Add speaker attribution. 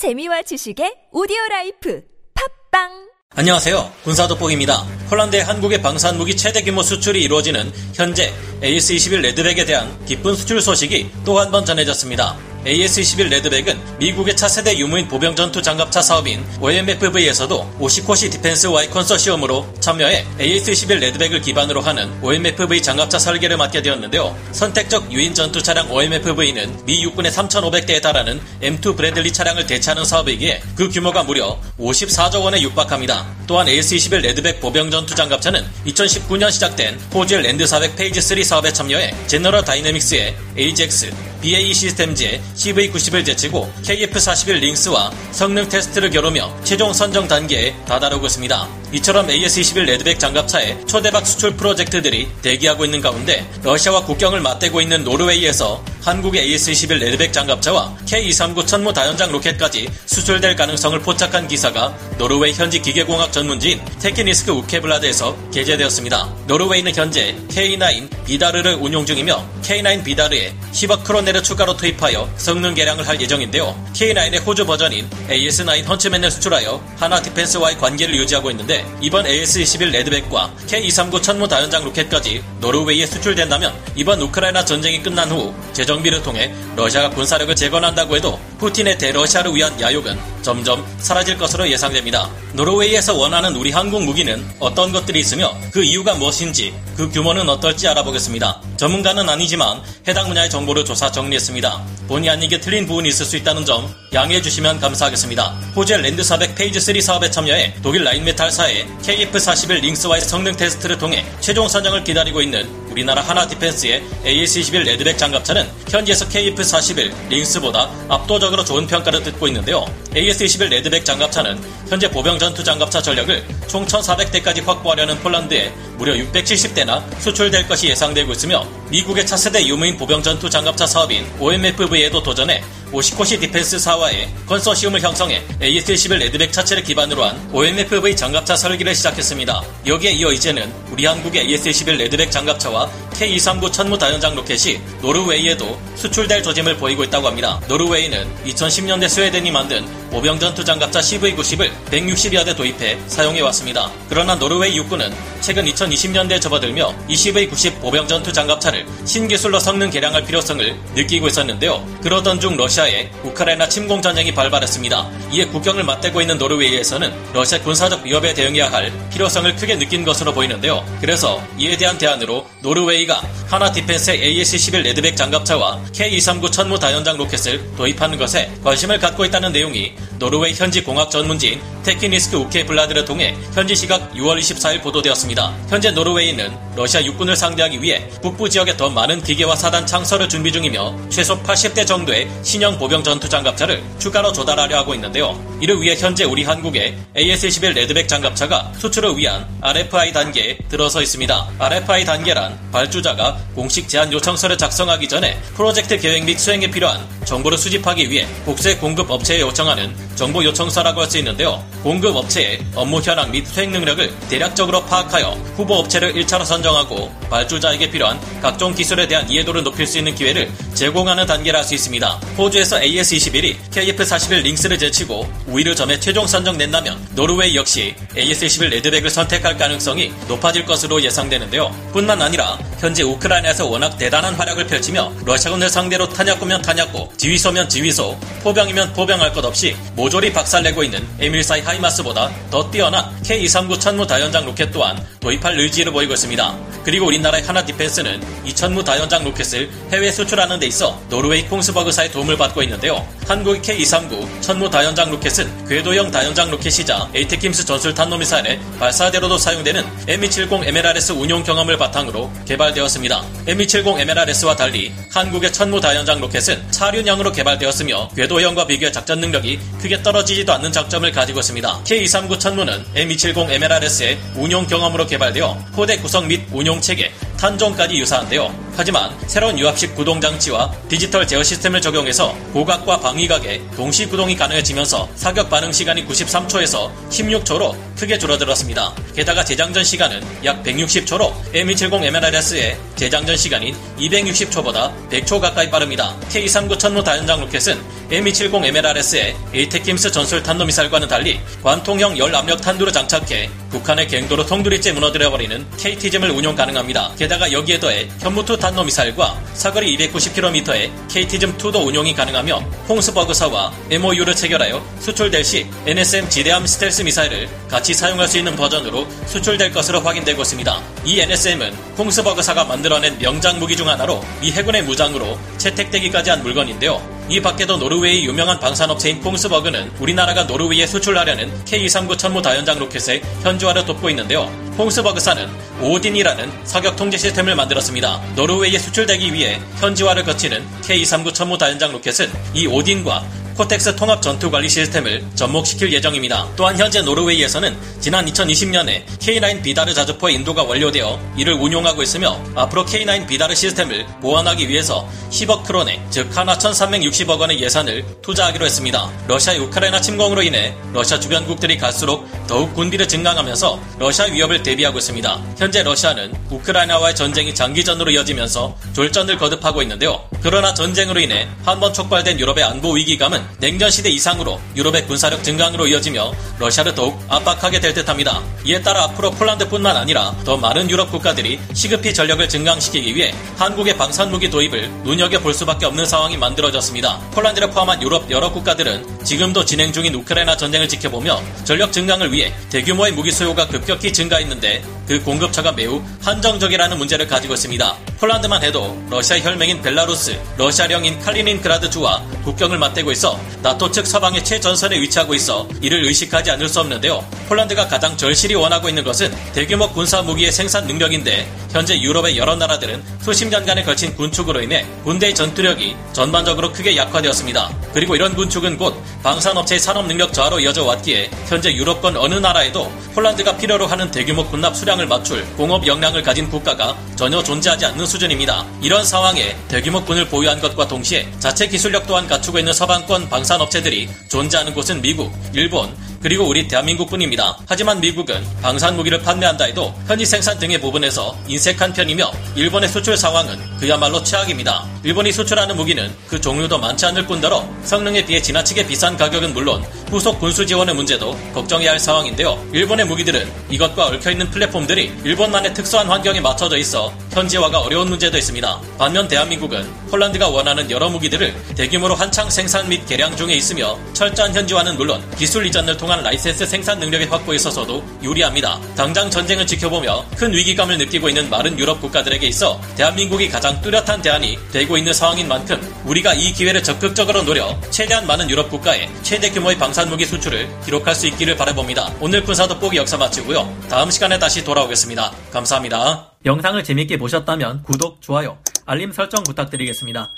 Speaker 1: 재미와 지식의 오디오 라이프 팟빵
Speaker 2: 안녕하세요. 군사돋보기입니다. 폴란드의 한국의 방산무기 최대 규모 수출이 이루어지는 현재 AS-21 레드백에 대한 기쁜 수출 소식이 또 한 번 전해졌습니다. AS-21 레드백은 미국의 차세대 유무인 보병 전투 장갑차 사업인 OMFV에서도 오시코시 디펜스 Y 컨소시엄으로 참여해 AS-21 레드백을 기반으로 하는 OMFV 장갑차 설계를 맡게 되었는데요. 선택적 유인 전투 차량 OMFV는 미 육군의 3,500대에 달하는 M2 Bradley 차량을 대체하는 사업이기에 그 규모가 무려 54조 원에 육박합니다. 또한 AS-21 Redback 보병 전투 장갑차는 2019년 시작된 호주의 Land 400 Phase 3 사업에 참여해 General Dynamics의 Ajax, BAE Systems의 CV90을 제치고 KF41 Lynx와 성능 테스트를 겨루며 최종 선정 단계에 다다르고 있습니다. 이처럼 AS21 Redback 장갑차의 초대박 수출 프로젝트들이 대기하고 있는 가운데 러시아와 국경을 맞대고 있는 노르웨이에서 한국의 AS21 Redback 장갑차와 K239 천무 다연장 로켓까지 수출될 가능성을 포착한 기사가 노르웨이 현지 기계공학 전문지인 Teknisk Ukeblad에서 게재되었습니다. 노르웨이는 현재 K9 Vidar를 운용 중이며 K9 Vidar에 10억 크로네를 추가로 투입하여 성능 개량을 할 예정인데요. K9의 호주 버전인 AS9 Huntsman을 수출하여 한화 Defense와의 관계를 유지하고 있는데 이번 AS21 Redback과 K239 천무 다연장 로켓까지 노르웨이에 수출된다면 이번 우크라이나 전쟁이 끝난 후 재정비를 통해 러시아가 군사력을 재건한다고 해도 푸틴의 대러시아를 위한 야욕은 점점 사라질 것으로 예상됩니다. 노르웨이에서 원하는 우리 한국 무기는 어떤 것들이 있으며 그 이유가 무엇인지 그 규모는 어떨지 알아보겠습니다. 전문가는 아니지만 해당 분야의 정보를 조사 정리했습니다. 본의 아니게 틀린 부분이 있을 수 있다는 점 양해해 주시면 감사하겠습니다. 호주의 Land 400 Phase 3 사업에 참여해 독일 Rheinmetall사의 KF41 Lynx와의 성능 테스트를 통해 최종 선정을 기다리고 있는 우리나라 한화 Defense의 AS21 Redback 장갑차는 현지에서 KF41 Lynx보다 압도적으로 좋은 평가를 듣고 있는데요. AS21 Redback 장갑차는 현재 보병 전투 장갑차 전력을 총 1,400대까지 확보하려는 폴란드에 무려 670대나 수출될 것이 예상되고 있으며 미국의 차세대 유무인 보병 전투 장갑차 사업인 OMFV에도 도전해 Oshkosh Defense 사와의 컨소시움을 형성해 AS-21 Redback 차체를 기반으로 한 OMFV 장갑차 설계를 시작했습니다. 여기에 이어 이제는 우리 한국의 AS-21 Redback 장갑차와 K239 천무 다연장 로켓이 노르웨이에도 수출될 조짐을 보이고 있다고 합니다. 노르웨이는 2010년대 스웨덴이 만든 보병 전투 장갑차 CV90을 160여 대 도입해 사용해 왔습니다. 그러나 노르웨이 육군은 최근 2020년대에 접어들며 이 CV90 보병 전투 장갑차를 신기술로 성능 개량할 필요성을 느끼고 있었는데요. 그러던 중 러시아의 우크라이나 침공 전쟁이 발발했습니다. 이에 국경을 맞대고 있는 노르웨이에서는 러시아 군사적 위협에 대응해야 할 필요성을 크게 느낀 것으로 보이는데요. 그래서 이에 대한 대안으로 노르웨이가 하나 디펜스의 AS-11 레드백 장갑차와 K239 천무 다연장 로켓을 도입하는 것에 관심을 갖고 있다는 내용이 노르웨이 현지 공학 전문지인 Teknisk Ukeblad를 통해 현지 시각 6월 24일 보도되었습니다. 현재 노르웨이는 러시아 육군을 상대하기 위해 북부 지역에 더 많은 기계화 사단 창설을 준비 중이며 최소 80대 정도의 신형 보병 전투 장갑차를 추가로 조달하려 하고 있는데요. 이를 위해 현재 우리 한국의 AS-21 Redback 장갑차가 수출을 위한 RFI 단계에 들어서 있습니다. RFI 단계란 발주자가 공식 제안 요청서를 작성하기 전에 프로젝트 계획 및 수행에 필요한 정보를 수집하기 위해 국제 공급 업체에 요청하는 정보 요청서라고 할 수 있는데요. 공급 업체의 업무 현황 및 수행 능력을 대략적으로 파악하여 후보 업체를 1차로 선정하고 발주자에게 필요한 각종 기술에 대한 이해도를 높일 수 있는 기회를 제공하는 단계라 할 수 있습니다. 호주에서 AS21이 KF41 Lynx를 제치고 우위를 점해 최종 선정된다면 노르웨이 역시 AS21 Redback을 선택할 가능성이 높아질 것으로 예상되는데요. 뿐만 아니라 현재 우크라이나에서 워낙 대단한 활약을 펼치며 러시아군을 상대로 탄약고면 탄약고, 지휘소면 지휘소, 포병이면 포병할 것 없이 모조리 박살내고 있는 M142 HIMARS보다 더 뛰어난 K239 천무 다연장 로켓 또한 도입할 의지를 보이고 있습니다. 그리고 우리나라의 한화 Defense는 이 천무 다연장 로켓을 해외 수출하는 데 있어 노르웨이 Kongsberg사의 도움을 받고 있는데요. 한국의 K239 천무 다연장 로켓은 궤도형 다연장 로켓이자 ATACMS 전술 탄도미사일의 발사대로도 사용되는 M270 MLRS 운용 경험을 바탕으로 개발되었습니다. M270 MLRS와 달리 한국의 천무 다연장 로켓은 차륜형으로 개발되었으며 궤도형과 비교해 작전 능력이 크게 떨어지지도 않는 장점을 가지고 있습니다. K239 천무는 M270 MLRS의 운용 경험으로 개발되어 포대 구성 및 운용 체계, 탄종까지 유사한데요. 하지만 새로운 유압식 구동 장치와 디지털 제어 시스템을 적용해서 고각과 방위각에 동시 구동이 가능해지면서 사격 반응 시간이 93초에서 16초로 크게 줄어들었습니다. 게다가 재장전 시간은 약 160초로 M270 MLRS의 재장전 시간인 260초보다 100초 가까이 빠릅니다. K-39 천무 다연장 로켓은 M270 MLRS의 ATACMS 전술 탄도미사일과는 달리 관통형 열압력 탄두를 장착해 북한의 갱도로 송두리째 무너뜨려버리는 KTSSM을 운용 가능합니다. 게다가 여기에 더해 현무 two 탄도미사일과 사거리 290km의 KTSSM2도 운용이 가능하며 콩스버그사와 MOU를 체결하여 수출될 시 NSM 지대함 스텔스 미사일을 같이 사용할 수 있는 버전으로 수출될 것으로 확인되고 있습니다. 이 NSM은 콩스버그사가 만들어낸 명장 무기 중 하나로 미 해군의 무장으로 채택되기까지 한 물건인데요. 이 밖에도 노르웨이 유명한 방산업체인 콩스버그는 우리나라가 노르웨이에 수출하려는 K239 천무 다연장 로켓의 현지화를 돕고 있는데요. 콩스버그사는 오딘이라는 사격 통제 시스템을 만들었습니다. 노르웨이에 수출되기 위해 현지화를 거치는 K239 천무 다연장 로켓은 이 오딘과 코텍스 통합 전투 관리 시스템을 접목시킬 예정입니다. 또한 현재 노르웨이에서는 지난 2020년에 K9 비다르 자주포의 인도가 완료되어 이를 운용하고 있으며 앞으로 K9 비다르 시스템을 보완하기 위해서 10억 크로네 즉 한화 1,360억 원의 예산을 투자하기로 했습니다. 러시아의 우크라이나 침공으로 인해 러시아 주변국들이 갈수록 더욱 군비를 증강하면서 러시아 위협을 대비하고 있습니다. 현재 러시아는 우크라이나와의 전쟁이 장기전으로 이어지면서 졸전을 거듭하고 있는데요. 그러나 전쟁으로 인해 한 번 촉발된 유럽의 안보 위기감은 냉전 시대 이상으로 유럽의 군사력 증강으로 이어지며 러시아를 더욱 압박하게 될 듯합니다. 이에 따라 앞으로 폴란드뿐만 아니라 더 많은 유럽 국가들이 시급히 전력을 증강시키기 위해 한국의 방산무기 도입을 눈여겨볼 수밖에 없는 상황이 만들어졌습니다. 폴란드를 포함한 유럽 여러 국가들은 지금도 진행 중인 우크라이나 전쟁을 지켜보며 전력 증강을 위해 대규모의 무기 수요가 급격히 증가했는데 그 공급처가 매우 한정적이라는 문제를 가지고 있습니다. 폴란드만 해도 러시아 혈맹인 벨라루스, 러시아령인 칼리닌그라드 주와 국경을 맞대고 있어 나토 측 서방의 최전선에 위치하고 있어 이를 의식하지 않을 수 없는데요. 폴란드가 가장 절실히 원하고 있는 것은 대규모 군사 무기의 생산 능력인데 현재 유럽의 여러 나라들은 수십 년간에 걸친 군축으로 인해 군대의 전투력이 전반적으로 크게 약화되었습니다. 그리고 이런 군축은 곧 방산업체의 산업 능력 저하로 이어져 왔기에 현재 유럽권 어느 나라에도 폴란드가 필요로 하는 대규모 군납 수량을 맞출 공업 역량을 가진 국가가 전혀 존재하지 않는 수준입니다. 이런 상황에 대규모 군을 보유한 것과 동시에 자체 기술력 또한 갖추고 있는 서방권 방산업체들이 존재하는 곳은 미국, 일본, 그리고 우리 대한민국뿐입니다. 하지만 미국은 방산 무기를 판매한다 해도 현지 생산 등의 부분에서 인색한 편이며 일본의 수출 상황은 그야말로 최악입니다. 일본이 수출하는 무기는 그 종류도 많지 않을 뿐더러 성능에 비해 지나치게 비싼 가격은 물론 후속 군수 지원의 문제도 걱정해야 할 상황인데요. 일본의 무기들은 이것과 얽혀있는 플랫폼들이 일본만의 특수한 환경에 맞춰져 있어 현지화가 어려운 문제도 있습니다. 반면 대한민국은 폴란드가 원하는 여러 무기들을 대규모로 한창 생산 및 개량 중에 있으며 철저한 현지화는 물론 기술 이전을 통한 라이센스 생산 능력의 확보에 있어서도 유리합니다. 당장 전쟁을 지켜보며 큰 위기감을 느끼고 있는 많은 유럽 국가들에게 있어 대한민국이 가장 뚜렷한 대안이 되고 있는 상황인 만큼 우리가 이 기회를 적극적으로 노려 최대한 많은 유럽 국가에 최대 규모의 방산무기 수출을 기록할 수 있기를 바라봅니다. 오늘 군사 돋보기 역사 마치고요. 다음 시간에 다시 돌아오겠습니다. 감사합니다.
Speaker 3: 영상을 재밌게 보셨다면 구독, 좋아요, 알림 설정 부탁드리겠습니다.